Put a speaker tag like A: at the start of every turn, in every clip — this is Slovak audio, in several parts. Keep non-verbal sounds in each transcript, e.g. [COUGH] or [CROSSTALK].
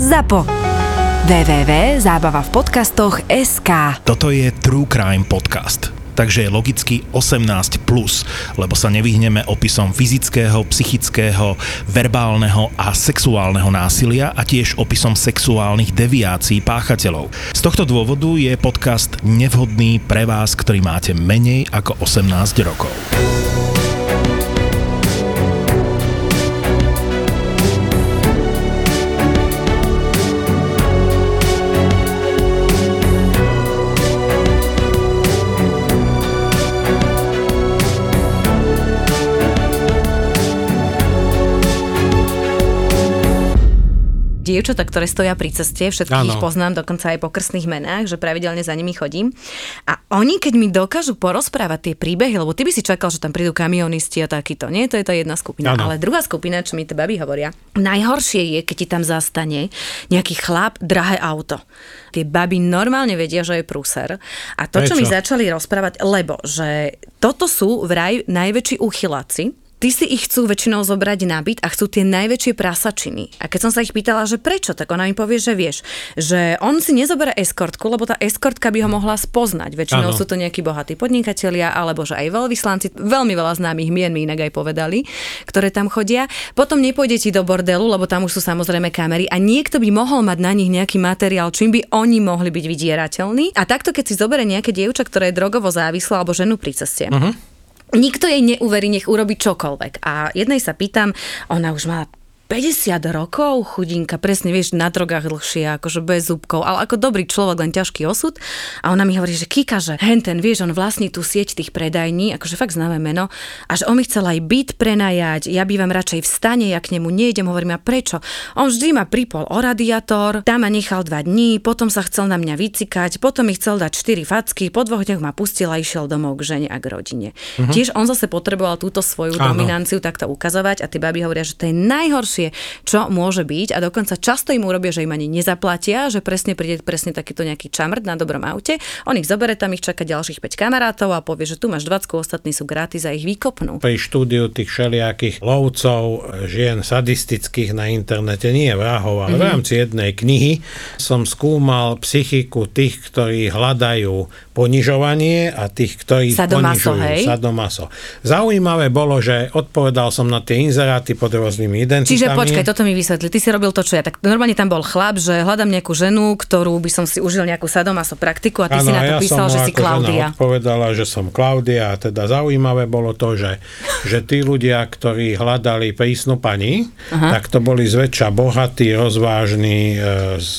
A: ZAPO www.zábava v podcastoch SK
B: Toto je True Crime Podcast takže je logicky 18+, plus, lebo sa nevyhneme opisom fyzického, psychického, verbálneho a sexuálneho násilia a tiež opisom sexuálnych deviácií páchateľov. Z tohto dôvodu je podcast nevhodný pre vás, ktorý máte menej ako 18 rokov.
A: Dievčatá, ktoré stoja pri ceste, všetkých ano. ich poznám, dokonca aj po krstných menách, že pravidelne za nimi chodím. A oni, keď mi dokážu porozprávať tie príbehy, lebo ty by si čakal, že tam prídu kamionisti a takýto, nie? To je tá jedna skupina. Ano. Ale druhá skupina, čo mi tie baby hovoria, najhoršie je, keď ti tam zastane nejaký chlap, drahé auto. Tie baby normálne vedia, že je prúser. A to, Prečo? čo mi začali rozprávať, lebo že toto sú vraj najväčší uchyláci, Ty si ich chcú väčšinou zobrať na byt a chcú tie najväčšie prasačiny. A keď som sa ich pýtala, že prečo, tak ona mi povie, že vieš, že on si nezoberá eskortku, lebo tá eskortka by ho mohla spoznať. Väčšinou ano. sú to nejakí bohatí podnikatelia, alebo že aj veľvyslanci, veľmi veľa známych mien mi inak aj povedali, ktoré tam chodia. Potom nepôjde ti do bordelu, lebo tam už sú samozrejme kamery a niekto by mohol mať na nich nejaký materiál, čím by oni mohli byť vydierateľní. A takto, keď si zoberie nejaké dievča, ktoré je drogovo závislé alebo ženu pri ceste, uh-huh Nikto jej neuverí, nech urobí čokoľvek. A jednej sa pýtam, ona už má 50 rokov, chudinka, presne vieš, na drogách dlhšie, akože bez zúbkov, ale ako dobrý človek, len ťažký osud. A ona mi hovorí, že Kika, že henten, vieš, on vlastní tú sieť tých predajní, akože fakt známe meno, a že on mi chcel aj byt prenajať, ja bývam radšej v stane, ja k nemu nejdem, hovorím, a prečo? On vždy ma pripol o radiátor, tam ma nechal dva dní, potom sa chcel na mňa vycikať, potom mi chcel dať 4 facky, po dvoch dňoch ma pustil a išiel domov k žene a k rodine. Uh-huh. Tiež on zase potreboval túto svoju Áno. dominanciu takto ukazovať a tie baby hovoria, že to je najhoršie najhoršie, čo môže byť a dokonca často im urobia, že im ani nezaplatia, že presne príde presne takýto nejaký čamrt na dobrom aute, on ich zobere, tam ich čaká ďalších 5 kamarátov a povie, že tu máš 20, ostatní sú gratis a ich vykopnú.
C: Pri štúdiu tých všelijakých lovcov žien sadistických na internete, nie vrahov, ale mm-hmm. v mhm. rámci jednej knihy som skúmal psychiku tých, ktorí hľadajú ponižovanie a tých, ktorí
A: Sadomaso,
C: ponižujú.
A: Hej?
C: Sadomaso. Zaujímavé bolo, že odpovedal som na tie inzeráty pod rôznymi identitami.
A: Čiže počkaj, toto mi vysvetli. Ty si robil to, čo ja. Tak normálne tam bol chlap, že hľadám nejakú ženu, ktorú by som si užil nejakú sadomaso praktiku a ty ano, si na to ja písal, že si Klaudia.
C: odpovedala, že som Klaudia a teda zaujímavé bolo to, že, že tí ľudia, ktorí hľadali prísnu pani, Aha. tak to boli zväčša bohatí, rozvážni, e, z,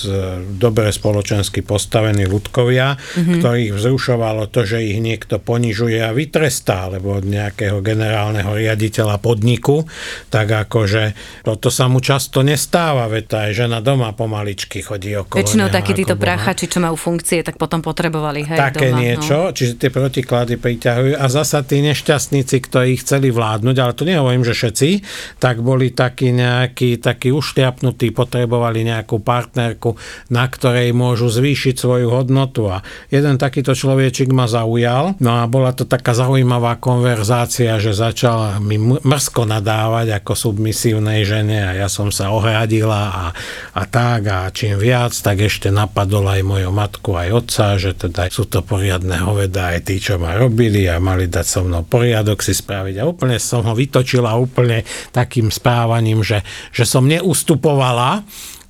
C: dobre spoločensky postavení ľudkovia, mm-hmm. ktorých vzrušovalo to, že ich niekto ponižuje a vytrestá, alebo od nejakého generálneho riaditeľa podniku, tak akože toto sa mu často nestáva, veď tá aj žena doma pomaličky chodí okolo.
A: Väčšinou takí títo prachači, čo majú funkcie, tak potom potrebovali, hej,
C: Také
A: doma,
C: niečo, no. čiže tie protiklady priťahujú a zasa tí nešťastníci, ktorí chceli vládnuť, ale to nehovorím, že všetci, tak boli takí nejakí, takí ušliapnutí, potrebovali nejakú partnerku, na ktorej môžu zvýšiť svoju hodnotu a jeden takýto človečik ma zaujal. No a bola to taká zaujímavá konverzácia, že začal mi mrzko nadávať ako submisívnej žene a ja som sa ohradila a, a tak a čím viac, tak ešte napadol aj moju matku, aj otca, že teda sú to poriadne hoveda aj tí, čo ma robili a mali dať so mnou poriadok si spraviť a úplne som ho vytočila úplne takým správaním, že, že som neustupovala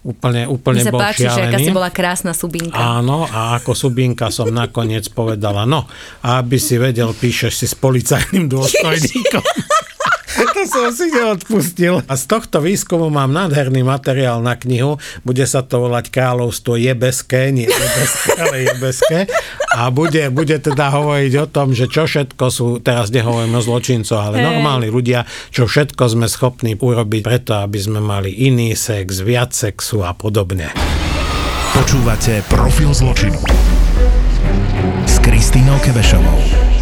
C: úplne, úplne
A: bol páči,
C: šialený.
A: že aká si bola krásna subinka.
C: Áno, a ako subinka som nakoniec povedala, no, aby si vedel, píšeš si s policajným dôstojníkom. [LAUGHS] [LAUGHS] [LAUGHS] to som si neodpustil. A z tohto výskumu mám nádherný materiál na knihu. Bude sa to volať Kráľovstvo jebeské, nie jebeské, [LAUGHS] ale jebeské. A bude, bude teda hovoriť o tom, že čo všetko sú, teraz nehovorím o zločincoch, ale hey. normálni ľudia, čo všetko sme schopní urobiť preto, aby sme mali iný sex, viac sexu a podobne.
B: Počúvate Profil zločinu s Kristýnou Kebešovou.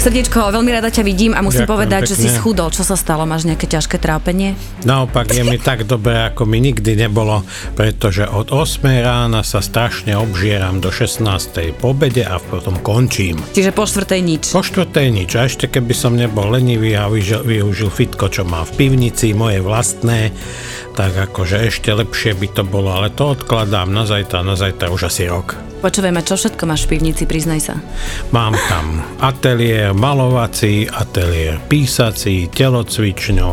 A: Srdiečko, veľmi rada ťa vidím a musím Ďakujem povedať, pekne. že si schudol. Čo sa stalo? Máš nejaké ťažké trápenie?
C: Naopak je mi tak dobre, ako mi nikdy nebolo, pretože od 8 rána sa strašne obžieram do 16. po obede a potom končím.
A: Čiže po štvrtej nič?
C: Po štvrtej nič. A ešte keby som nebol lenivý a využil, využil fitko, čo mám v pivnici, moje vlastné, tak akože ešte lepšie by to bolo, ale to odkladám na zajtra, na zajtra už asi rok.
A: Počujeme, čo všetko máš v pivnici, priznaj sa.
C: Mám tam ateliér malovací, ateliér písací, telocvičňu,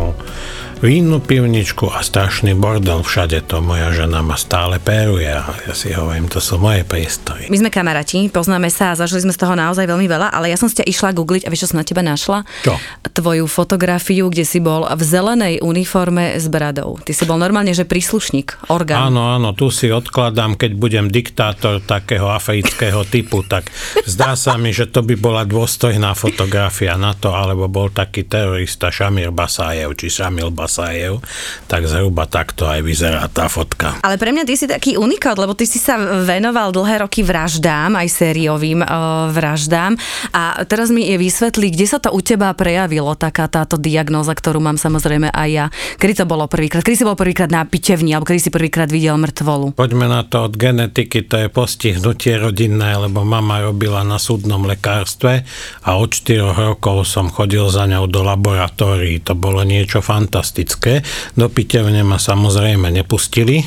C: vínu pivničku a strašný bordel všade to moja žena ma stále péruje a ja si hovorím, to sú moje priestory.
A: My sme kamaráti, poznáme sa a zažili sme z toho naozaj veľmi veľa, ale ja som si ťa išla googliť a vieš, čo som na teba našla?
C: Čo?
A: Tvoju fotografiu, kde si bol v zelenej uniforme s bradou. Ty si bol normálne, že príslušník, orgán.
C: Áno, áno, tu si odkladám, keď budem diktátor takého afrického typu, tak zdá sa mi, že to by bola dôstojná fotografia na to, alebo bol taký terorista Šamir Basajev, či Šamil Basajev Basajev, tak zhruba takto aj vyzerá tá fotka.
A: Ale pre mňa ty si taký unikát, lebo ty si sa venoval dlhé roky vraždám, aj sériovým uh, vraždám a teraz mi je vysvetlí, kde sa to u teba prejavilo, taká táto diagnóza, ktorú mám samozrejme aj ja. Kedy to bolo prvýkrát? Kedy si bol prvýkrát na pitevni, alebo kedy si prvýkrát videl mŕtvolu?
C: Poďme na to od genetiky, to je postihnutie rodinné, lebo mama robila na súdnom lekárstve a od 4 rokov som chodil za ňou do laboratórií. To bolo niečo fantastické fantastické. Do pitevne ma samozrejme nepustili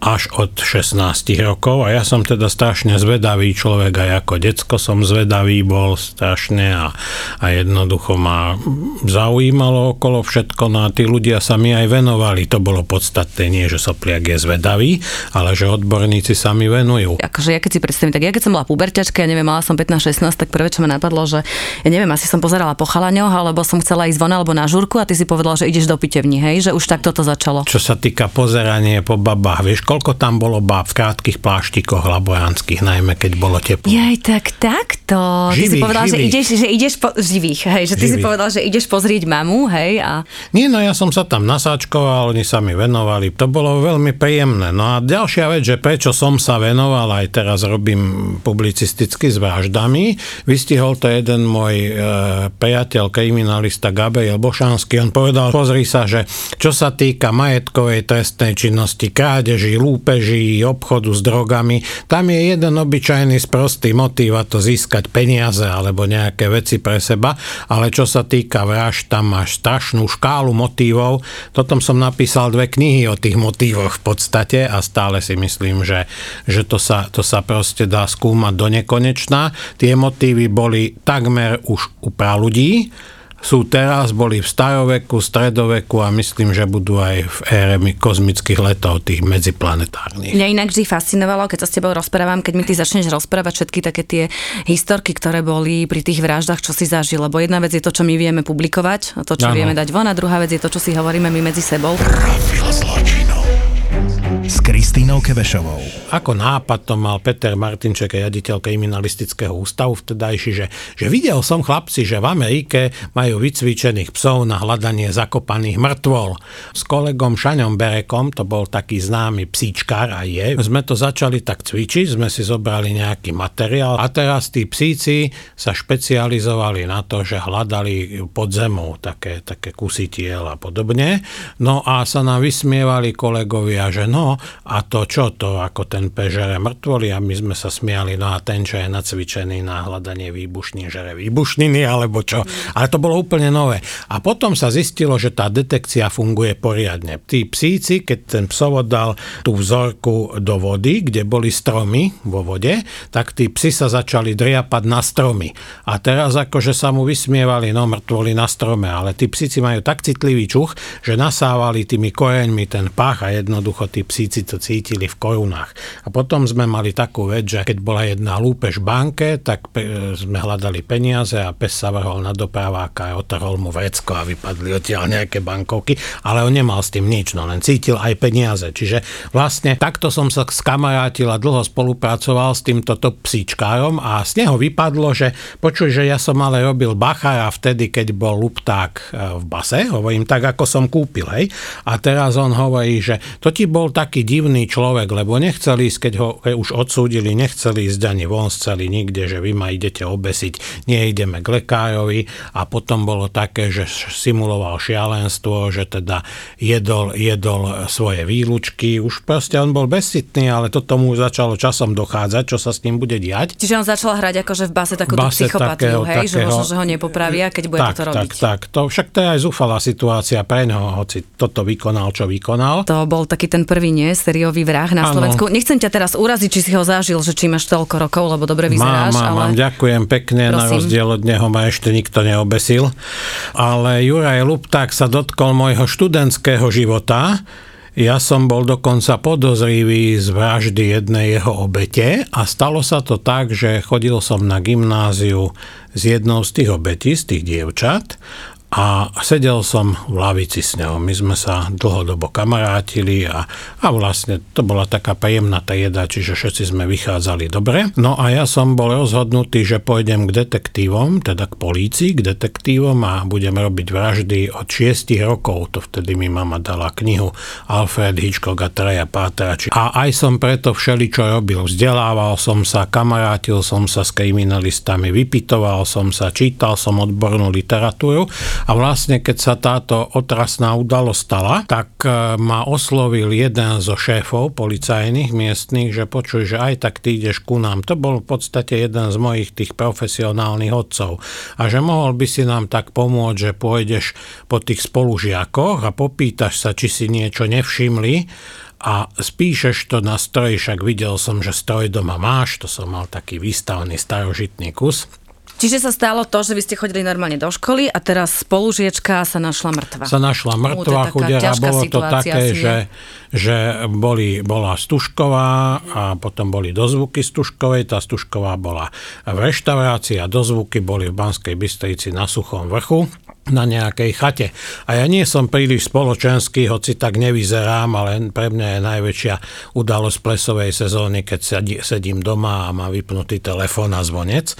C: až od 16 rokov a ja som teda strašne zvedavý človek aj ako decko som zvedavý bol strašne a, a jednoducho ma zaujímalo okolo všetko no a tí ľudia sa mi aj venovali. To bolo podstatné, nie že sopliak je zvedavý, ale že odborníci sa mi venujú.
A: Akože ja keď si predstavím, tak ja keď som bola puberťačka, ja neviem, mala som 15-16, tak prvé, čo ma napadlo, že ja neviem, asi som pozerala po chalaňoch, alebo som chcela ísť von alebo na žurku a ty si povedal, že ideš do pitevní, hej, že už takto to začalo.
C: Čo sa týka pozerania po babách, vieš, koľko tam bolo báb v krátkých pláštikoch laboránskych, najmä keď bolo teplo.
A: Jaj, tak takto. Živých, ty si povedal, živých. že ideš, že ideš po, živých, hej, že ty živých. si povedal, že ideš pozrieť mamu, hej, a...
C: Nie, no ja som sa tam nasáčkoval, oni sa mi venovali, to bolo veľmi príjemné. No a ďalšia vec, že prečo som sa venoval, aj teraz robím publicisticky s vraždami, vystihol to jeden môj e, priateľ, kriminalista Gabriel Bošanský, on povedal, pozri sa, že čo sa týka majetkovej trestnej činnosti, krádeží, lúpe, krádeží, obchodu s drogami. Tam je jeden obyčajný sprostý motív a to získať peniaze alebo nejaké veci pre seba, ale čo sa týka vražd, tam máš strašnú škálu motívov. Potom som napísal dve knihy o tých motívoch v podstate a stále si myslím, že, že to, sa, to sa proste dá skúmať do nekonečná. Tie motívy boli takmer už u ľudí, sú teraz, boli v staroveku, stredoveku a myslím, že budú aj v ére kozmických letov, tých medziplanetárnych.
A: Mňa inak vždy fascinovalo, keď sa s tebou rozprávam, keď mi ty začneš rozprávať všetky také tie historky, ktoré boli pri tých vraždách, čo si zažil. Lebo jedna vec je to, čo my vieme publikovať, to, čo ano. vieme dať von, a druhá vec je to, čo si hovoríme my medzi sebou.
B: Kristínou Kevešovou
C: ako nápad to mal Peter Martinček, riaditeľ kriminalistického ústavu vtedajší, že, že videl som chlapci, že v Amerike majú vycvičených psov na hľadanie zakopaných mŕtvol. S kolegom Šaňom Berekom, to bol taký známy psíčkár a je, sme to začali tak cvičiť, sme si zobrali nejaký materiál a teraz tí psíci sa špecializovali na to, že hľadali pod zemou také, také kusy tiel a podobne. No a sa nám vysmievali kolegovia, že no a to čo to, ako ten pežere mŕtvoly a my sme sa smiali, no a ten, čo je nacvičený na hľadanie výbušnín, žere výbušniny, alebo čo. Ale to bolo úplne nové. A potom sa zistilo, že tá detekcia funguje poriadne. Tí psíci, keď ten psovod dal tú vzorku do vody, kde boli stromy vo vode, tak tí psi sa začali driapať na stromy. A teraz akože sa mu vysmievali, no mŕtvoly na strome, ale tí psíci majú tak citlivý čuch, že nasávali tými koreňmi ten pach a jednoducho tí psíci to cítili v korunách. A potom sme mali takú vec, že keď bola jedna lúpež v banke, tak sme hľadali peniaze a pes sa vrhol na dopraváka a otrhol mu vrecko a vypadli odtiaľ nejaké bankovky, ale on nemal s tým nič, no len cítil aj peniaze. Čiže vlastne takto som sa skamarátil a dlho spolupracoval s týmto psíčkárom a z neho vypadlo, že počuj, že ja som ale robil bachara vtedy, keď bol lupták e, v base, hovorím tak, ako som kúpil, hej. A teraz on hovorí, že to ti bol taký divný človek, lebo nechcel ísť, keď ho už odsúdili, nechceli ísť ani von celý nikde, že vy ma idete obesiť, nie ideme k lekárovi a potom bolo také, že simuloval šialenstvo, že teda jedol, jedol svoje výlučky, už proste on bol bezsitný, ale to tomu začalo časom dochádzať, čo sa s ním bude diať.
A: Čiže on začal hrať akože v base takú base psychopatiu, takého, hej, takého, že možno, že ho nepopravia, keď bude
C: tak,
A: toto robiť.
C: Tak, tak, to, však to je aj zúfalá situácia pre neho, hoci toto vykonal, čo vykonal.
A: To bol taký ten prvý nie, sériový vrah na ano. Slovensku. Nechcem ťa teraz uraziť, či si ho zažil, že či máš toľko rokov, lebo dobre vyzeráš.
C: Mám, mám, ale... mám, ďakujem pekne, Prosím. na rozdiel od neho ma ešte nikto neobesil. Ale Juraj Lupták sa dotkol môjho študentského života, ja som bol dokonca podozrivý z vraždy jednej jeho obete a stalo sa to tak, že chodil som na gymnáziu s jednou z tých obetí, z tých dievčat a sedel som v lavici s ňou. My sme sa dlhodobo kamarátili a, a vlastne to bola taká príjemná trieda, čiže všetci sme vychádzali dobre. No a ja som bol rozhodnutý, že pôjdem k detektívom, teda k polícii, k detektívom a budem robiť vraždy od 6 rokov. To vtedy mi mama dala knihu Alfred Hitchcock a Traja Pátrači. A aj som preto všeli, čo robil. Vzdelával som sa, kamarátil som sa s kriminalistami, vypitoval som sa, čítal som odbornú literatúru a vlastne, keď sa táto otrasná udalosť stala, tak e, ma oslovil jeden zo šéfov policajných miestnych, že počuj, že aj tak ty ideš ku nám. To bol v podstate jeden z mojich tých profesionálnych odcov. A že mohol by si nám tak pomôcť, že pôjdeš po tých spolužiakoch a popýtaš sa, či si niečo nevšimli a spíšeš to na stroj, však videl som, že stroj doma máš, to som mal taký výstavný starožitný kus
A: Čiže sa stalo to, že vy ste chodili normálne do školy a teraz spolužiečka sa našla mŕtva.
C: Sa našla mŕtva, chudera. Bolo to také, že, že boli, bola Stužková a potom boli dozvuky Stužkovej. Tá Stužková bola v reštaurácii a dozvuky boli v Banskej Bystrici na Suchom vrchu na nejakej chate. A ja nie som príliš spoločenský, hoci tak nevyzerám, ale pre mňa je najväčšia udalosť plesovej sezóny, keď sedím doma a mám vypnutý telefón a zvonec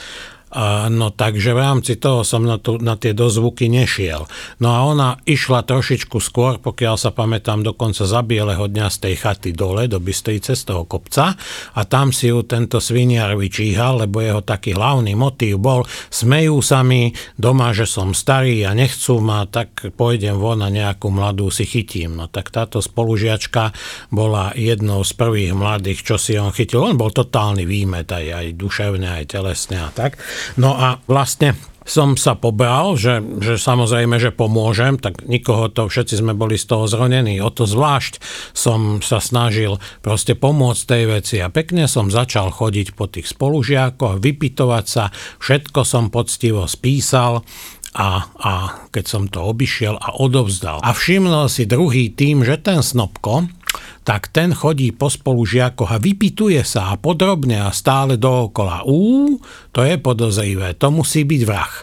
C: no takže v rámci toho som na, tu, na tie dozvuky nešiel. No a ona išla trošičku skôr, pokiaľ sa pamätám, dokonca za bieleho dňa z tej chaty dole do Bystrice, z toho kopca a tam si ju tento sviniar vyčíhal, lebo jeho taký hlavný motív bol, smejú sa mi doma, že som starý a nechcú ma, tak pôjdem von a nejakú mladú si chytím. No tak táto spolužiačka bola jednou z prvých mladých, čo si on chytil. On bol totálny výmet aj, aj duševne, aj telesne a tak. No a vlastne som sa pobral, že, že samozrejme, že pomôžem, tak nikoho to, všetci sme boli z toho zronení. O to zvlášť som sa snažil proste pomôcť tej veci a pekne som začal chodiť po tých spolužiakoch, vypitovať sa, všetko som poctivo spísal, a, a keď som to obišiel a odovzdal. A všimnul si druhý tým, že ten snopko, tak ten chodí po spolužiakoch a vypituje sa a podrobne a stále dookola. Ú, to je podozrivé, to musí byť vrah.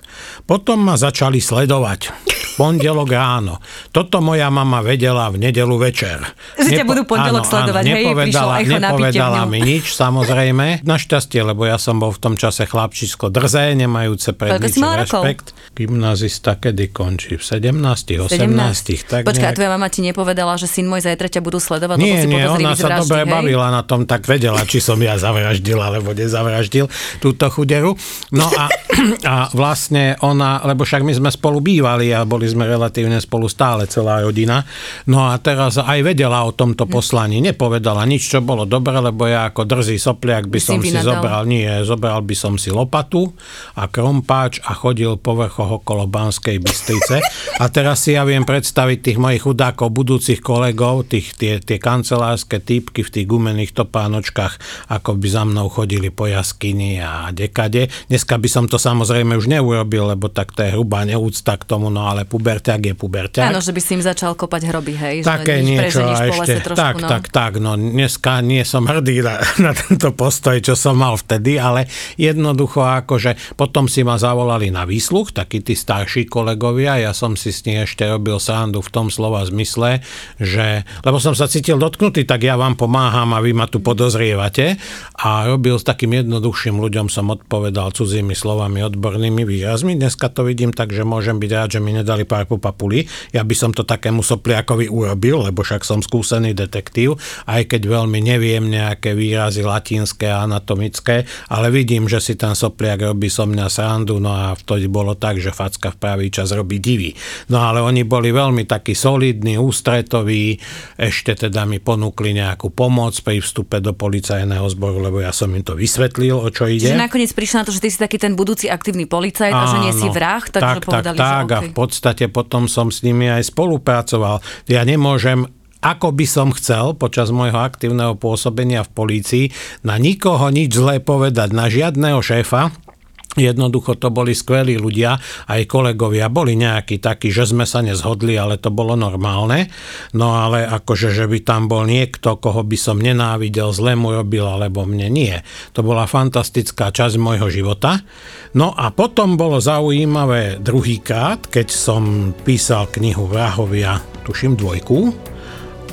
C: Potom ma začali sledovať pondelok ráno. Toto moja mama vedela v nedelu večer.
A: Že Nepo- budú pondelok áno, sledovať, áno, hej, nepovedala,
C: nepovedala mi nič, samozrejme. Našťastie, lebo ja som bol v tom čase chlapčisko drzé, nemajúce pred ničím rešpekt. Gymnazista kedy končí? V 17, 18? 17.
A: Tak Počkaj, nejak... tvoja mama ti nepovedala, že syn môj zajtra ťa budú sledovať?
C: Nie, nie, ona sa vraždy, dobre hej? bavila na tom, tak vedela, či som ja zavraždil alebo nezavraždil túto chuderu. No a, [CLEARS THROAT] a vlastne ona, lebo však my sme spolu bývali a boli sme relatívne spolu stále, celá rodina. No a teraz aj vedela o tomto hm. poslaní. Nepovedala nič, čo bolo dobre, lebo ja ako drzý sopliak by som si, si zobral, nie, zobral by som si lopatu a krompáč a chodil po vrchoch okolo Banskej Bystrice. A teraz si ja viem predstaviť tých mojich chudákov, budúcich kolegov, tých, tie, tie kancelárske typky v tých gumených topánočkách, ako by za mnou chodili po jaskyni a dekade. Dneska by som to samozrejme už neurobil, lebo tak to je hrubá neúcta k tomu, no ale puberťák je puberťák.
A: Áno, že by si im začal kopať hroby, hej.
C: Také
A: že
C: niečo a ešte, trošku, tak, no. tak, tak, no dneska nie som hrdý na, [LAUGHS] na tento postoj, čo som mal vtedy, ale jednoducho akože potom si ma zavolali na výsluch, takí tí starší kolegovia, ja som si s nich ešte robil srandu v tom slova zmysle, že, lebo som sa cítil dotknutý, tak ja vám pomáham a vy ma tu podozrievate a robil s takým jednoduchším ľuďom som odpovedal cudzími slovami, odbornými výrazmi. Dneska to vidím tak, že môžem byť rád, že mi nedali pár po papuli. Ja by som to takému sopliakovi urobil, lebo však som skúsený detektív, aj keď veľmi neviem nejaké výrazy latinské a anatomické, ale vidím, že si ten sopliak robí so mňa srandu, no a vtedy bolo tak, že facka v pravý čas robí divy. No ale oni boli veľmi takí solidní, ústretoví, ešte teda mi ponúkli nejakú pomoc pri vstupe do policajného zboru, lebo ja som im to vysvetlil, o čo ide.
A: Čiže nakoniec prišlo na to, že ty si taký ten budúci aktívny policajt a že nie si vrah,
C: takže
A: tak, povedali,
C: tak, že okay. a v podstate potom som s nimi aj spolupracoval. Ja nemôžem ako by som chcel počas môjho aktívneho pôsobenia v polícii na nikoho nič zlé povedať, na žiadného šéfa, Jednoducho to boli skvelí ľudia, aj kolegovia boli nejakí takí, že sme sa nezhodli, ale to bolo normálne. No ale akože, že by tam bol niekto, koho by som nenávidel, zle mu robil, alebo mne nie. To bola fantastická časť môjho života. No a potom bolo zaujímavé druhýkrát, keď som písal knihu Vrahovia, tuším dvojku,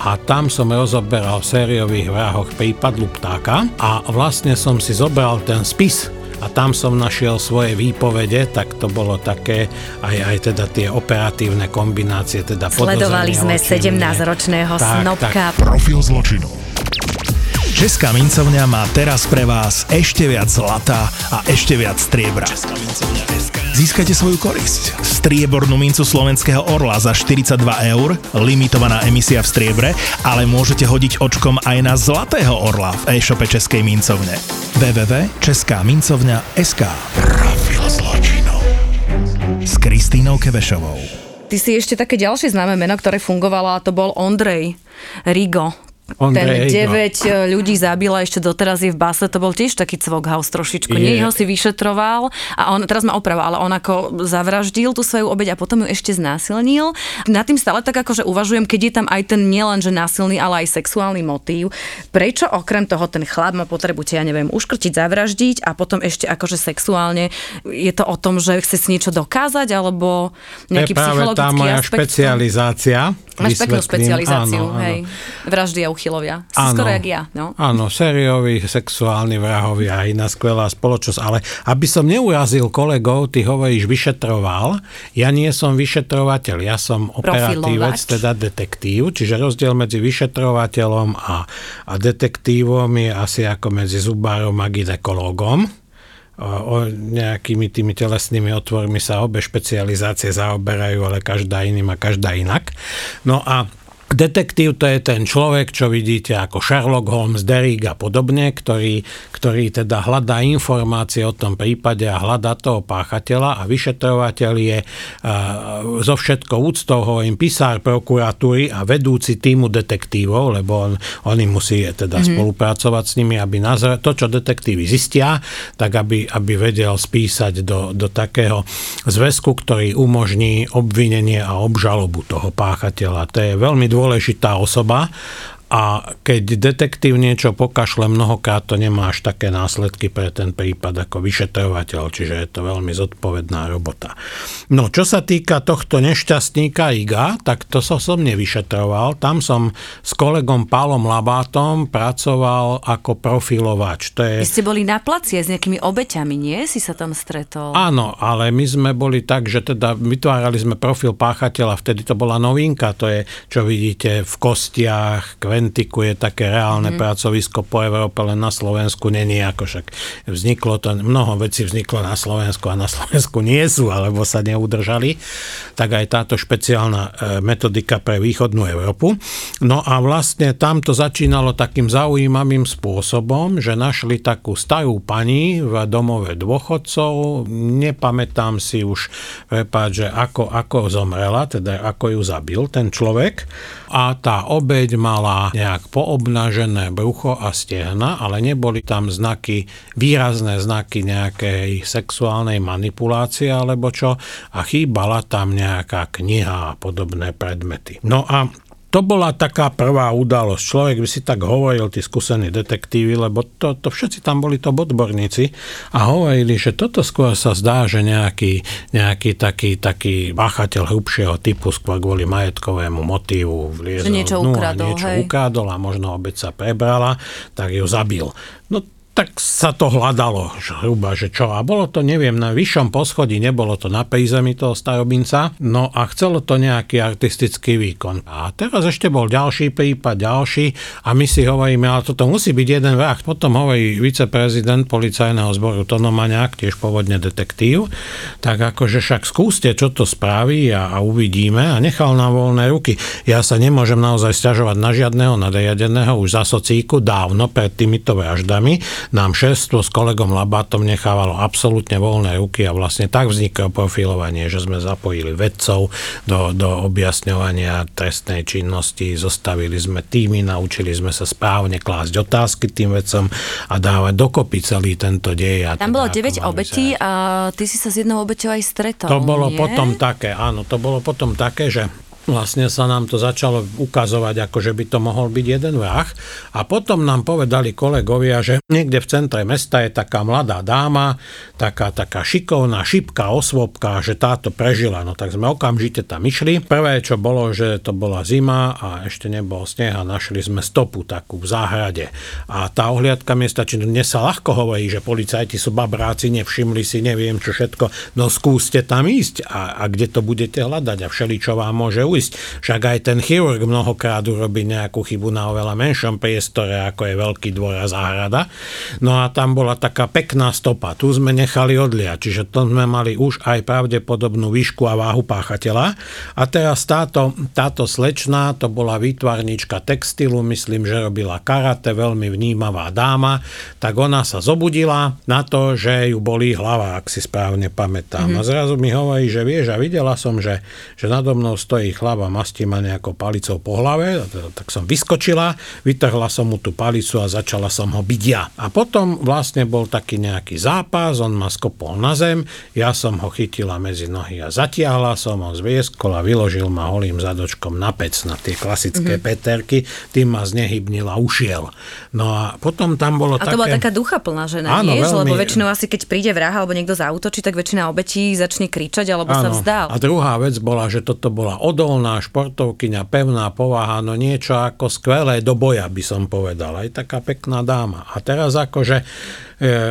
C: a tam som rozoberal v sériových vrahoch prípad Luptáka a vlastne som si zobral ten spis a tam som našiel svoje výpovede, tak to bolo také aj, aj teda tie operatívne kombinácie. Teda
A: Sledovali sme 17-ročného snobka.
B: Tak. Profil zločinu. Česká mincovňa má teraz pre vás ešte viac zlata a ešte viac striebra. Získajte svoju korisť. Striebornú mincu slovenského orla za 42 eur, limitovaná emisia v striebre, ale môžete hodiť očkom aj na zlatého orla v e-shope Českej mincovne. www.českámincovňa.sk Profil zločinov s Kristínou Kevešovou.
A: Ty si ešte také ďalšie známe meno, ktoré fungovalo a to bol Ondrej Rigo. Ondrej, ten 9 no. E, ľudí zabila, ešte doteraz je v base, to bol tiež taký cvokhaus trošičku. Je. Nie, ho si vyšetroval a on, teraz ma oprava, ale on ako zavraždil tú svoju obeď a potom ju ešte znásilnil. Na tým stále tak akože uvažujem, keď je tam aj ten nielen, že násilný, ale aj sexuálny motív. Prečo okrem toho ten chlap má potrebu ja neviem, uškrtiť, zavraždiť a potom ešte akože sexuálne je to o tom, že chce si niečo dokázať alebo nejaký
C: to je práve tá moja aspekt? špecializácia.
A: Máš peknú špecializáciu, áno, hej. Vraždy a uchylovia. Áno, skoro jak ja. No.
C: Áno, sérioví sexuálni vrahovia, iná skvelá spoločnosť. Ale aby som neurazil kolegov, ty hovoríš vyšetroval. Ja nie som vyšetrovateľ, ja som operatívec, teda detektív. Čiže rozdiel medzi vyšetrovateľom a, a detektívom je asi ako medzi zubárom a ginekologom o nejakými tými telesnými otvormi sa obe špecializácie zaoberajú, ale každá iným a každá inak. No a Detektív to je ten človek, čo vidíte ako Sherlock Holmes, Derrick a podobne, ktorý, ktorý teda hľadá informácie o tom prípade a hľadá toho páchateľa a vyšetrovateľ je uh, zo všetkou úctou hovorím pisár prokuratúry a vedúci týmu detektívov, lebo on, oni musí teda mm-hmm. spolupracovať s nimi, aby nazr- to, čo detektívy zistia, tak aby, aby vedel spísať do, do takého zväzku, ktorý umožní obvinenie a obžalobu toho páchateľa. To je veľmi dôležitá osoba a keď detektív niečo pokašle, mnohokrát to nemá až také následky pre ten prípad ako vyšetrovateľ, čiže je to veľmi zodpovedná robota. No, čo sa týka tohto nešťastníka Iga, tak to som som nevyšetroval. Tam som s kolegom Pálom Labátom pracoval ako profilovač. To je...
A: Vy ste boli na placie s nejakými obeťami, nie? Si sa tam stretol?
C: Áno, ale my sme boli tak, že teda vytvárali sme profil páchateľa, vtedy to bola novinka, to je, čo vidíte v kostiach, Ventiku je také reálne mm. pracovisko po Európe, len na Slovensku není, ako však vzniklo to, mnoho vecí vzniklo na Slovensku a na Slovensku nie sú, alebo sa neudržali, tak aj táto špeciálna e, metodika pre východnú Európu. No a vlastne tam to začínalo takým zaujímavým spôsobom, že našli takú starú pani v domove dôchodcov, nepamätám si už, prepáč, že ako, ako zomrela, teda ako ju zabil ten človek a tá obeď mala nejak poobnažené brucho a stehna, ale neboli tam znaky, výrazné znaky nejakej sexuálnej manipulácie alebo čo a chýbala tam nejaká kniha a podobné predmety. No a to bola taká prvá udalosť. Človek by si tak hovoril, tí skúsení detektívy, lebo to, to všetci tam boli to odborníci a hovorili, že toto skôr sa zdá, že nejaký, nejaký taký, taký báchateľ hrubšieho typu skôr kvôli majetkovému motívu
A: vliezol že niečo ukradol,
C: niečo hej. ukradol a možno obec sa prebrala, tak ju zabil. No tak sa to hľadalo hruba, že čo. A bolo to, neviem, na vyššom poschodí, nebolo to na prízemí toho starobinca, no a chcelo to nejaký artistický výkon. A teraz ešte bol ďalší prípad, ďalší a my si hovoríme, ale toto musí byť jeden vrah. Potom hovorí viceprezident policajného zboru Tono tiež pôvodne detektív, tak akože však skúste, čo to spraví a, a uvidíme a nechal nám voľné ruky. Ja sa nemôžem naozaj stiažovať na žiadneho nadriadeného už za socíku dávno pred týmito vraždami, nám šestvo s kolegom Labátom nechávalo absolútne voľné ruky a vlastne tak vzniklo profilovanie, že sme zapojili vedcov do, do objasňovania trestnej činnosti, zostavili sme týmy, naučili sme sa správne klásť otázky tým vedcom a dávať dokopy celý tento dej.
A: Tam teda bolo 9 obetí a ty si sa s jednou obeťou aj stretol,
C: To bolo
A: nie?
C: potom také, áno, to bolo potom také, že vlastne sa nám to začalo ukazovať, ako že by to mohol byť jeden vrah. A potom nám povedali kolegovia, že niekde v centre mesta je taká mladá dáma, taká, taká šikovná, šipká osvobka, že táto prežila. No tak sme okamžite tam išli. Prvé, čo bolo, že to bola zima a ešte nebol sneh a našli sme stopu takú v záhrade. A tá ohliadka miesta, či dnes sa ľahko hovorí, že policajti sú babráci, nevšimli si, neviem čo všetko. No skúste tam ísť a, a kde to budete hľadať a všeli, čo vám môže uísť. Však aj ten chirurg mnohokrát urobí nejakú chybu na oveľa menšom priestore, ako je veľký dvor a záhrada. No a tam bola taká pekná stopa. Tu sme nechali odliať, čiže to sme mali už aj pravdepodobnú výšku a váhu páchateľa. A teraz táto, táto slečná, to bola výtvarníčka textilu, myslím, že robila karate, veľmi vnímavá dáma, tak ona sa zobudila na to, že ju bolí hlava, ak si správne pamätám. Mm-hmm. A zrazu mi hovorí, že vieš, a videla som, že, že nado mnou stojí chlap a mastí ma nejakou palicou po hlave, tak som vyskočila, vytrhla som mu tú palicu a začala som ho byť ja. A potom vlastne bol taký nejaký zápas, on ma skopol na zem, ja som ho chytila medzi nohy a zatiahla som ho zvieskol a vyložil ma holým zadočkom na pec, na tie klasické mm-hmm. peterky, tým ma znehybnil a ušiel. No a potom tam bolo
A: a
C: také...
A: to bola taká ducha plná žena,
C: Áno,
A: nie?
C: veľmi-
A: Lebo väčšinou asi keď príde vrah alebo niekto zautočí, tak väčšina obetí začne kričať alebo sa
C: Áno.
A: vzdá.
C: A druhá vec bola, že toto bola odolná športovkyňa, pevná povaha, no niečo ako skvelé do boja by som povedal. Aj taká pekná dáma. A teraz akože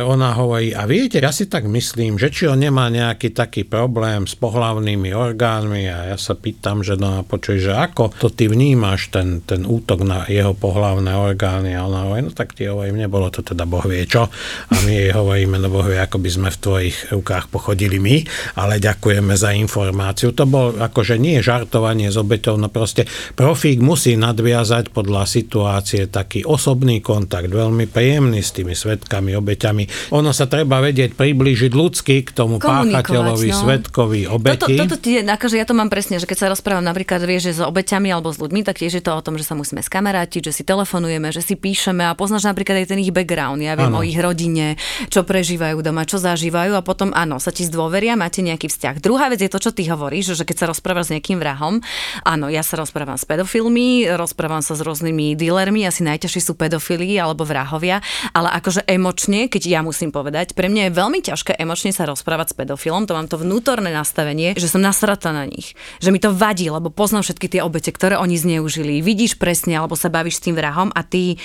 C: ona hovorí, a viete, ja si tak myslím, že či on nemá nejaký taký problém s pohlavnými orgánmi a ja sa pýtam, že no a počuj, že ako to ty vnímaš, ten, ten útok na jeho pohlavné orgány a ona hovorí, no tak ti hovorím, nebolo to teda Boh vie čo a my jej hovoríme, no Boh vie, ako by sme v tvojich rukách pochodili my, ale ďakujeme za informáciu. To bol akože nie žartovanie s obeťou, no proste profík musí nadviazať podľa situácie taký osobný kontakt, veľmi príjemný s tými svetkami, obeťami. Ono sa treba vedieť priblížiť ľudsky k tomu páchateľovi,
A: no.
C: svetkovi,
A: Toto,
C: obeti.
A: toto tie, akože ja to mám presne, že keď sa rozprávam napríklad, vieš, že s obeťami alebo s ľuďmi, tak tiež je to o tom, že sa musíme skamarátiť, že si telefonujeme, že si píšeme a poznáš napríklad aj ten ich background. Ja viem
C: Áno.
A: o ich rodine, čo prežívajú doma, čo zažívajú a potom áno, sa ti zdôveria, máte nejaký vzťah. Druhá vec je to, čo ty hovoríš, že keď sa rozprávaš s nejakým vrahom, áno, ja sa rozprávam s pedofilmi, rozprávam sa s rôznymi dealermi, asi najťažší sú pedofili alebo vrahovia, ale akože emočne, keď ja musím povedať, pre mňa je veľmi ťažké emočne sa rozprávať s pedofilom, to mám to vnútorné nastavenie, že som nasratá na nich, že mi to vadí, lebo poznám všetky tie obete, ktoré oni zneužili. Vidíš presne, alebo sa bavíš s tým vrahom a ty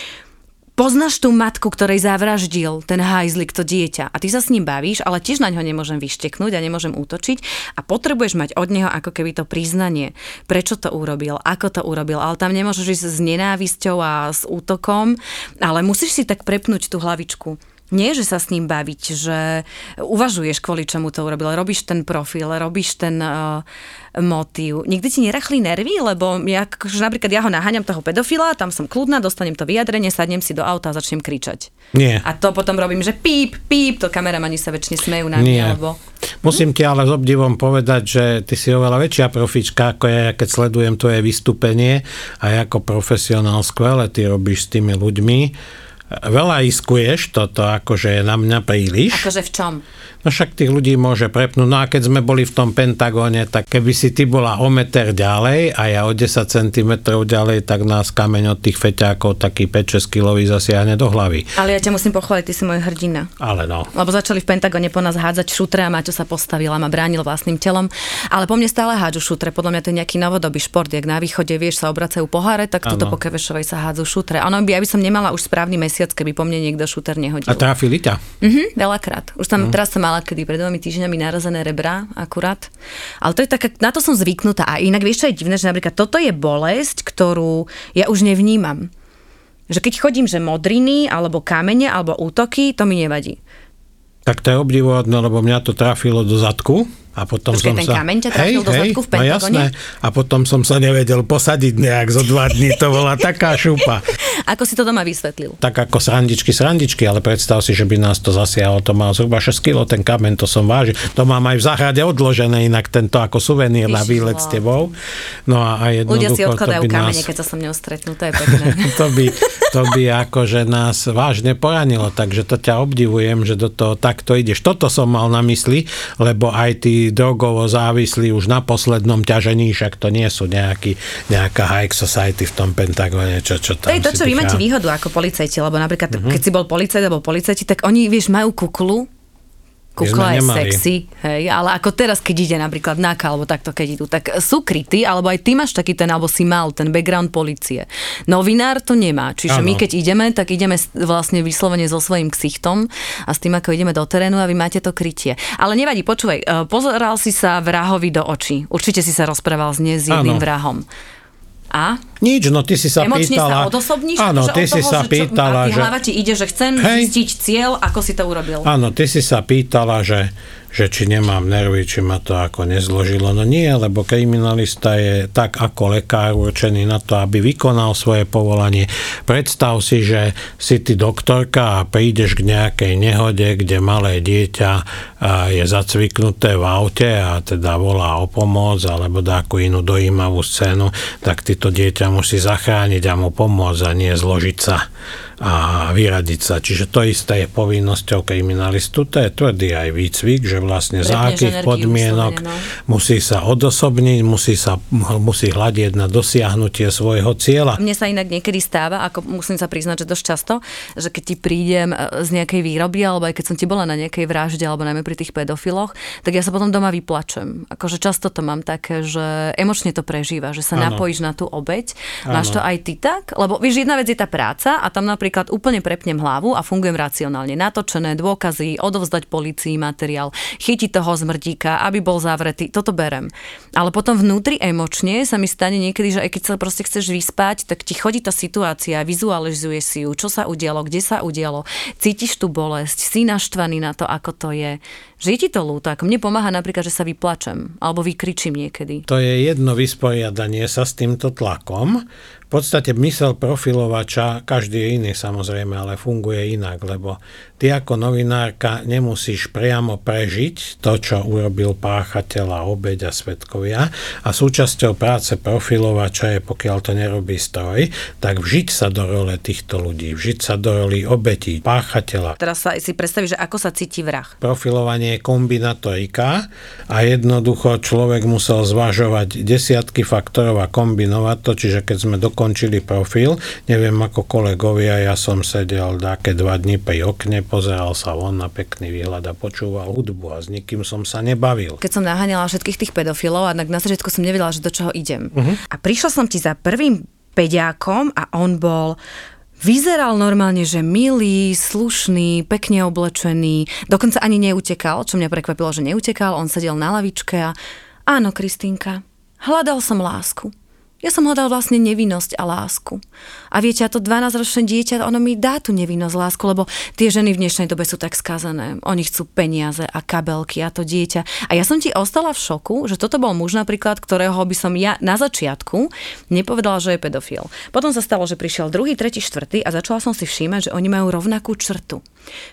A: poznáš tú matku, ktorej zavraždil ten hajzlik, to dieťa a ty sa s ním bavíš, ale tiež na ňo nemôžem vyšteknúť a nemôžem útočiť a potrebuješ mať od neho ako keby to priznanie, prečo to urobil, ako to urobil, ale tam nemôžeš ísť s nenávisťou a s útokom, ale musíš si tak prepnúť tú hlavičku. Nie, že sa s ním baviť, že uvažuješ, kvôli čomu to urobil, robíš ten profil, robíš ten uh, motív. Nikdy ti nerachli nervy, lebo ja, akože napríklad ja ho naháňam toho pedofila, tam som kľudná, dostanem to vyjadrenie, sadnem si do auta a začnem kričať.
C: Nie.
A: A to potom robím, že píp, píp, to kameramani sa väčšine smejú na mňa, lebo...
C: Musím ti ale s obdivom povedať, že ty si oveľa väčšia profička, ako ja, keď sledujem tvoje vystúpenie a ako profesionál skvele ty robíš s tými ľuďmi. Veľa iskuješ, toto akože je na mňa príliš.
A: Akože v čom?
C: No však tých ľudí môže prepnúť. No a keď sme boli v tom Pentagóne, tak keby si ty bola o meter ďalej a ja o 10 cm ďalej, tak nás kameň od tých feťákov taký 5-6 kilový zasiahne do hlavy.
A: Ale ja ťa musím pochváliť, ty si môj hrdina.
C: Ale no.
A: Lebo začali v Pentagóne po nás hádzať šutre a Maťo sa postavila, ma bránil vlastným telom. Ale po mne stále hádžu šutre. Podľa mňa to je nejaký novodobý šport, jak na východe vieš sa obracajú poháre, tak tuto po Kevešovej sa hádzu šutre. Áno, by, aby som nemala už správny mesiac, keby po mne niekto šuter nehodil.
C: A trafili ťa?
A: Mhm, veľakrát. Už tam, uh-huh. teraz som mala kedy pred dvomi týždňami narazené rebra akurát. Ale to je tak, na to som zvyknutá. A inak vieš, čo je divné, že napríklad toto je bolesť, ktorú ja už nevnímam. Že keď chodím, že modriny, alebo kamene, alebo útoky, to mi nevadí.
C: Tak to je obdivuhodné, lebo mňa to trafilo do zadku a potom
A: Počkej,
C: som
A: ten
C: sa...
A: kameň ťa hej, do zadku v
C: No jasné. A potom som sa nevedel posadiť nejak zo dva dní. To bola taká šupa. [LAUGHS]
A: Ako si to doma vysvetlil?
C: Tak ako srandičky, srandičky, ale predstav si, že by nás to zasiahlo. To má zhruba 6 kg ten kameň, to som vážil. To mám aj v záhrade odložené inak tento ako suvenír na výlet s tebou. No a, a
A: Ľudia si odkladajú
C: kamene,
A: nás... keď sa so mnou stretnú, to je pekné. [LAUGHS]
C: to, by, to by akože nás vážne poranilo, takže to ťa obdivujem, že do toho takto ideš. Toto som mal na mysli, lebo aj tí drogovo závislí už na poslednom ťažení, však to nie sú nejaký, nejaká high society v tom Pentagone, čo, čo tam
A: To je to, čo vy máte výhodu ako policajti, lebo napríklad, uh-huh. keď si bol policajt alebo policajti, tak oni, vieš, majú kuklu, kukla je sexy, hej, ale ako teraz, keď ide napríklad náka, alebo takto, keď idú, tak sú krytí, alebo aj ty máš taký ten, alebo si mal ten background policie. Novinár to nemá, čiže ano. my keď ideme, tak ideme vlastne vyslovene so svojím ksichtom a s tým, ako ideme do terénu a vy máte to krytie. Ale nevadí, počúvaj, e, pozeral si sa vrahovi do očí. Určite si sa rozprával s s jedným ano. vrahom. A?
C: Nič, no ty si sa
A: Emočne
C: pýtala...
A: sa odosobníš?
C: Áno, ty si sa že pýtala,
A: čo, že... hlava ti ide, že chcem hej, zistiť cieľ, ako si to urobil.
C: Áno, ty si sa pýtala, že že či nemám nervy, či ma to ako nezložilo. No nie, lebo kriminalista je tak ako lekár určený na to, aby vykonal svoje povolanie. Predstav si, že si ty doktorka a prídeš k nejakej nehode, kde malé dieťa je zacviknuté v aute a teda volá o pomoc alebo dáku inú dojímavú scénu, tak ty to dieťa musí zachrániť a mu pomôcť a nie zložiť sa a vyradiť sa. Čiže to isté je povinnosťou kriminalistu. To je tvrdý aj výcvik, že vlastne za akých podmienok no. musí sa odosobniť, musí, sa, musí hľadiť na dosiahnutie svojho cieľa.
A: Mne sa inak niekedy stáva, ako musím sa priznať, že dosť často, že keď ti prídem e, z nejakej výroby, alebo aj keď som ti bola na nejakej vražde, alebo najmä pri tých pedofiloch, tak ja sa potom doma vyplačem. Akože často to mám také, že emočne to prežíva, že sa ano. napojíš na tú obeď. Ano. Máš to aj ty tak? Lebo vieš, jedna vec je tá práca a tam napríklad napríklad úplne prepnem hlavu a fungujem racionálne. Natočené dôkazy, odovzdať policii materiál, chytiť toho zmrdíka, aby bol zavretý, toto berem. Ale potom vnútri emočne sa mi stane niekedy, že aj keď sa proste chceš vyspať, tak ti chodí tá situácia, vizualizuje si ju, čo sa udialo, kde sa udialo, cítiš tú bolesť, si naštvaný na to, ako to je. Že je ti to ľúto, ako mne pomáha napríklad, že sa vyplačem alebo vykričím niekedy.
C: To je jedno vysporiadanie sa s týmto tlakom, v podstate mysel profilovača, každý je iný samozrejme, ale funguje inak, lebo ty ako novinárka nemusíš priamo prežiť to, čo urobil páchateľ a obeď a svetkovia a súčasťou práce profilovača je, pokiaľ to nerobí stroj, tak vžiť sa do role týchto ľudí, vžiť sa do roli obetí, páchateľa.
A: Teraz sa si predstavíš, že ako sa cíti vrah.
C: Profilovanie je kombinatorika a jednoducho človek musel zvažovať desiatky faktorov a kombinovať to, čiže keď sme do dokončili profil. Neviem ako kolegovia, ja som sedel také dva dni pri okne, pozeral sa von na pekný výhľad a počúval hudbu a s nikým som sa nebavil.
A: Keď som naháňala všetkých tých pedofilov a na začiatku som nevedela, že do čoho idem. Uh-huh. A prišla som ti za prvým peďákom a on bol Vyzeral normálne, že milý, slušný, pekne oblečený, dokonca ani neutekal, čo mňa prekvapilo, že neutekal, on sedel na lavičke a áno, Kristýnka, hľadal som lásku. Ja som hľadal vlastne nevinnosť a lásku. A viete, a to 12-ročné dieťa, ono mi dá tú nevinnosť, lásku, lebo tie ženy v dnešnej dobe sú tak skazané. Oni chcú peniaze a kabelky a to dieťa. A ja som ti ostala v šoku, že toto bol muž napríklad, ktorého by som ja na začiatku nepovedala, že je pedofil. Potom sa stalo, že prišiel druhý, tretí, štvrtý a začala som si všímať, že oni majú rovnakú črtu.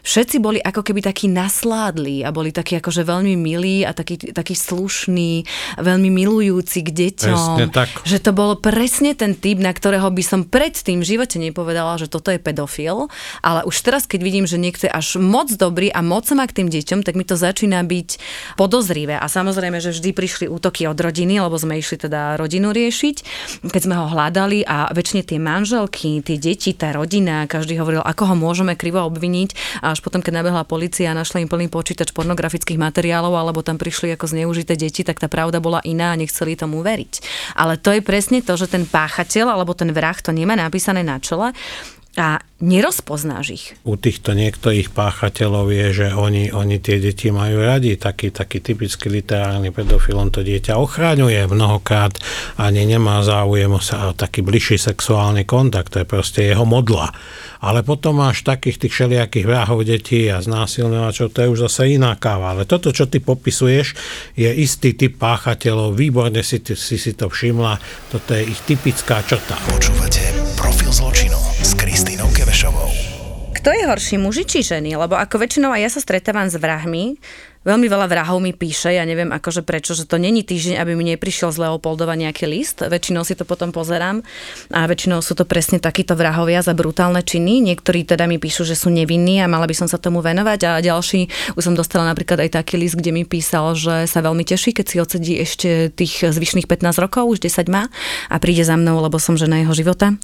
A: Všetci boli ako keby takí nasládli a boli takí akože veľmi milí a takí, takí slušní, veľmi milujúci k deťom.
C: tak.
A: Že to bol presne ten typ, na ktorého by som predtým v živote nepovedala, že toto je pedofil, ale už teraz, keď vidím, že niekto je až moc dobrý a moc má k tým deťom, tak mi to začína byť podozrivé. A samozrejme, že vždy prišli útoky od rodiny, lebo sme išli teda rodinu riešiť, keď sme ho hľadali a väčšine tie manželky, tie deti, tá rodina, každý hovoril, ako ho môžeme krivo obviniť a až potom, keď nabehla policia a našla im plný počítač pornografických materiálov alebo tam prišli ako zneužité deti, tak tá pravda bola iná a nechceli tomu veriť. Ale to je presne to, že ten páchateľ alebo ten vrah to nemá napísané na čele a nerozpoznáš ich.
C: U týchto niektorých páchateľov je, že oni, oni tie deti majú radi. Taký, taký typický literárny pedofil, on to dieťa ochráňuje mnohokrát ani nemá záujem o sa, taký bližší sexuálny kontakt. To je proste jeho modla. Ale potom máš takých tých všelijakých vrahov detí a znásilňovačov, to je už zase iná káva. Ale toto, čo ty popisuješ, je istý typ páchateľov. Výborne si, si si to všimla. Toto je ich typická črta.
B: Počúvate Profil zločinu s Kristýnou Kevešovou.
A: Kto je horší, muži či ženy? Lebo ako väčšinou aj ja sa stretávam s vrahmi, Veľmi veľa vrahov mi píše, ja neviem akože prečo, že to není týždeň, aby mi neprišiel z Leopoldova nejaký list. Väčšinou si to potom pozerám a väčšinou sú to presne takíto vrahovia za brutálne činy. Niektorí teda mi píšu, že sú nevinní a mala by som sa tomu venovať a ďalší, už som dostala napríklad aj taký list, kde mi písal, že sa veľmi teší, keď si odsedí ešte tých zvyšných 15 rokov, už 10 má a príde za mnou, lebo som žena jeho života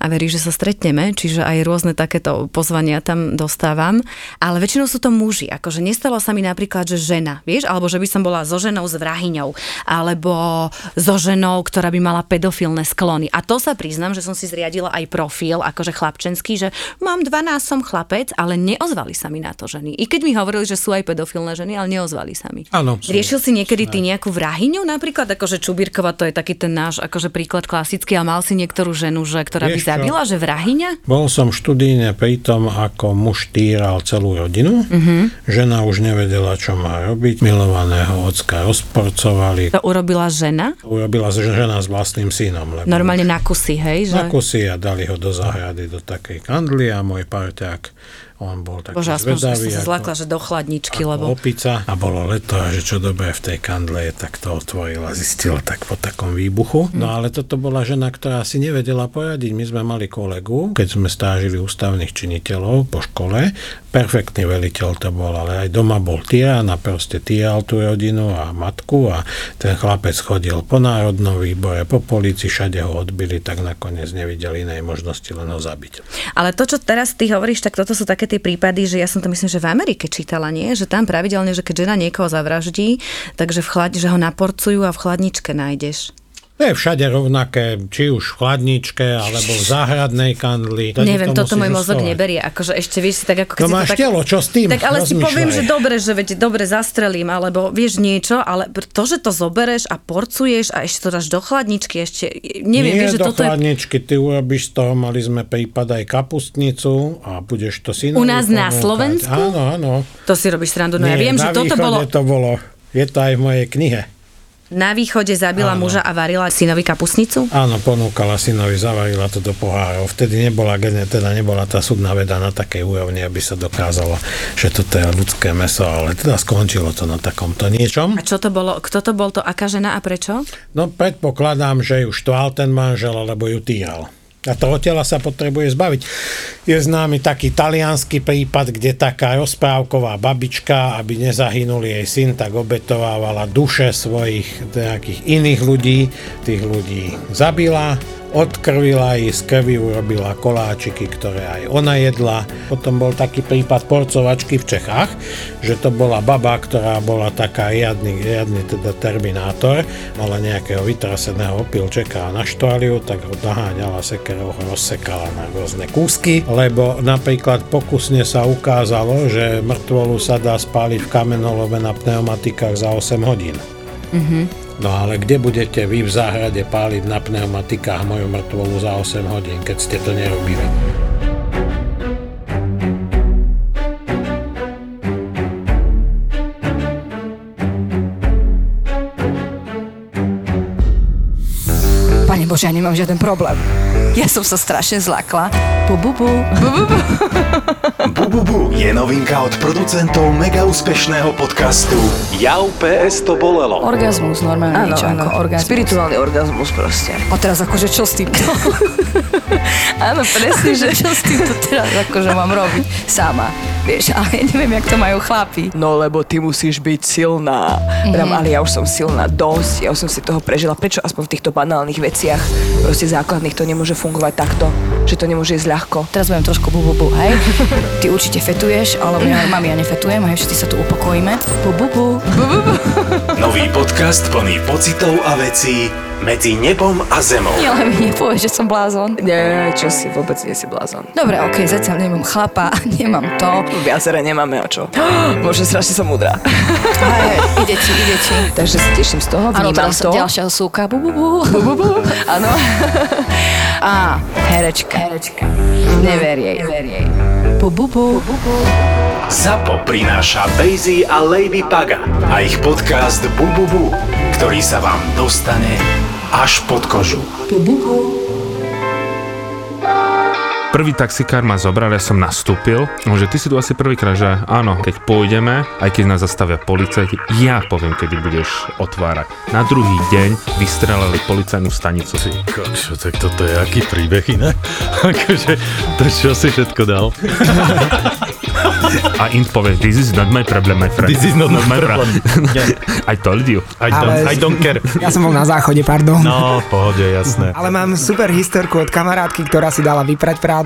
A: a verí, že sa stretneme, čiže aj rôzne takéto pozvania tam dostávam. Ale väčšinou sú to muži, akože nestalo sa mi napríklad že žena, vieš, alebo že by som bola so ženou s vrahyňou, alebo so ženou, ktorá by mala pedofilné sklony. A to sa priznám, že som si zriadila aj profil, akože chlapčenský, že mám 12, som chlapec, ale neozvali sa mi na to ženy. I keď mi hovorili, že sú aj pedofilné ženy, ale neozvali sa mi.
C: Áno.
A: Riešil si niekedy ty nejakú vrahyňu napríklad, akože Čubírkova, to je taký ten náš akože príklad klasický, a mal si niektorú ženu, že, ktorá Vieš by zabila, čo? že vrahyňa?
C: Bol som študíne pri tom, ako muž týral celú rodinu. Uh-huh. Žena už nevedela, čo má robiť. Milovaného ocka rozporcovali.
A: To urobila žena?
C: Urobila žena s vlastným synom.
A: Lebo Normálne na kusy, hej?
C: Že... Na kusy a dali ho do zahrady, do takej kandly a môj parťák on bol taký
A: Bože,
C: aspoň, zvedavý.
A: Že sa zlakla, že do chladničky, lebo...
C: opica. A bolo leto a že čo dobre v tej kandle je, tak to otvorila, zistila tak po takom výbuchu. No ale toto bola žena, ktorá si nevedela poradiť. My sme mali kolegu, keď sme stážili ústavných činiteľov po škole, perfektný veliteľ to bol, ale aj doma bol tyran a proste týral tú rodinu a matku a ten chlapec chodil po národnom výbore, po policii, všade ho odbili, tak nakoniec nevideli inej možnosti len ho zabiť.
A: Ale to, čo teraz ty hovoríš, tak toto sú také také tie prípady, že ja som to myslím, že v Amerike čítala, nie? Že tam pravidelne, že keď žena niekoho zavraždí, takže v chlad, že ho naporcujú a v chladničke nájdeš.
C: To je všade rovnaké, či už v chladničke, alebo v záhradnej kandli.
A: Neviem, to toto môj mozog neberie. Akože ešte vieš si tak ako...
C: To máš
A: tak,
C: telo, čo s tým?
A: Tak ale si poviem, že dobre, že veď dobre zastrelím, alebo vieš niečo, ale to, že to zobereš a porcuješ a ešte to dáš do chladničky, ešte neviem,
C: Nie
A: vieš, že
C: do
A: toto
C: chladničky, je... ty urobíš z toho, mali sme prípad aj kapustnicu a budeš to si
A: U nás na Slovensku?
C: Áno, áno.
A: To si robíš srandu. No ja viem, že toto bolo...
C: to bolo. Je to aj v mojej knihe.
A: Na východe zabila Áno. muža a varila synovi kapusnicu?
C: Áno, ponúkala synovi, zavarila to do pohárov. Vtedy nebola, teda nebola tá súdna veda na takej úrovni, aby sa dokázalo, že toto je ľudské meso, ale teda skončilo to na takomto niečom.
A: A čo to bolo? Kto to bol to? Aká žena a prečo?
C: No predpokladám, že ju štval ten manžel, alebo ju týral. A toho tela sa potrebuje zbaviť. Je známy taký talianský prípad, kde taká rozprávková babička, aby nezahynul jej syn, tak obetovávala duše svojich nejakých iných ľudí. Tých ľudí zabila, odkrvila ich, z krvi urobila koláčiky, ktoré aj ona jedla. Potom bol taký prípad porcovačky v Čechách, že to bola baba, ktorá bola taká riadny, riadny teda terminátor, mala nejakého vytraseného opilčeka a naštvali tak ho naháňala sekerou, ho rozsekala na rôzne kúsky, lebo napríklad pokusne sa ukázalo, že mŕtvolu sa dá spáliť v kamenolove na pneumatikách za 8 hodín. Mm-hmm. No ale kde budete vy v záhrade páliť na pneumatikách moju mŕtvolu za 8 hodín, keď ste to nerobili?
A: Pane Bože, ja nemám žiaden problém.
D: Ja som sa strašne zlakla. Bu, bu, bu. Bu, bu, bu.
E: Bu, bu, bu je novinka od producentov mega úspešného podcastu Jau PS to bolelo.
D: Orgazmus, normálne
F: áno,
D: niečo
F: áno.
D: ako orgazmus.
F: Spirituálny orgazmus proste.
D: A teraz akože čo s týmto? [LAUGHS]
F: áno, presne, že
D: čo s týmto teraz akože mám robiť sama. Vieš, ale ja neviem, jak to majú chlapi.
F: No lebo ty musíš byť silná. Mm-hmm. ale ja už som silná dosť, ja už som si toho prežila. Prečo aspoň v týchto banálnych veciach, proste základných, to nemôže fungovať takto, že to nemôže ísť ľahko.
D: Teraz budem trošku bu, bu, bu, hej? [LAUGHS] Ty určite fetuješ, ale ja, mami, ja nefetujem, hej, všetci sa tu upokojíme. Bu, bu, bu. bu, bu, bu. [LAUGHS]
E: Nový podcast plný pocitov a vecí medzi nebom a zemou.
D: Nie, ale mi nepovieš, že som blázon.
F: Nie, čo si, vôbec nie si blázon.
D: Dobre, okej, okay, zatiaľ nemám chlapa, [LAUGHS] nemám to.
F: Viacere nemáme o čo. [GASPS] Bože, strašne som múdra. [LAUGHS]
D: Hej, ide ti, ide ti.
F: Takže sa teším z toho, vnímam
D: ano,
F: to.
D: ďalšia súka, bu, bu, bu.
F: bu, bu, bu. Áno. [LAUGHS]
D: Á, herečka. Herečka. Never jej. Never jej. Bu, bu, bu. bu, bu.
E: ZAPO prináša Bejzy a Lady Paga a ich podcast Bububu, ktorý sa vám dostane až pod kožu.
G: Prvý taxikár ma zobral, ja som nastúpil, že ty si tu asi prvýkrát, že áno, keď pôjdeme, aj keď nás zastavia policajti, ja poviem, kedy budeš otvárať. Na druhý deň vystrelali policajnú stanicu.
H: Ty kokšo, tak toto je aký príbeh iné? [LAUGHS] akože, to čo si všetko dal?
G: A Int povie, this is not my problem, my friend.
H: This is not, not my problem. [LAUGHS]
G: I told you.
H: I don't, Ale... I don't care. [LAUGHS]
I: Ja som bol na záchode, pardon.
H: No, pohode, jasné.
I: Ale mám super historku od kamarátky, ktorá si dala vyprať prádlo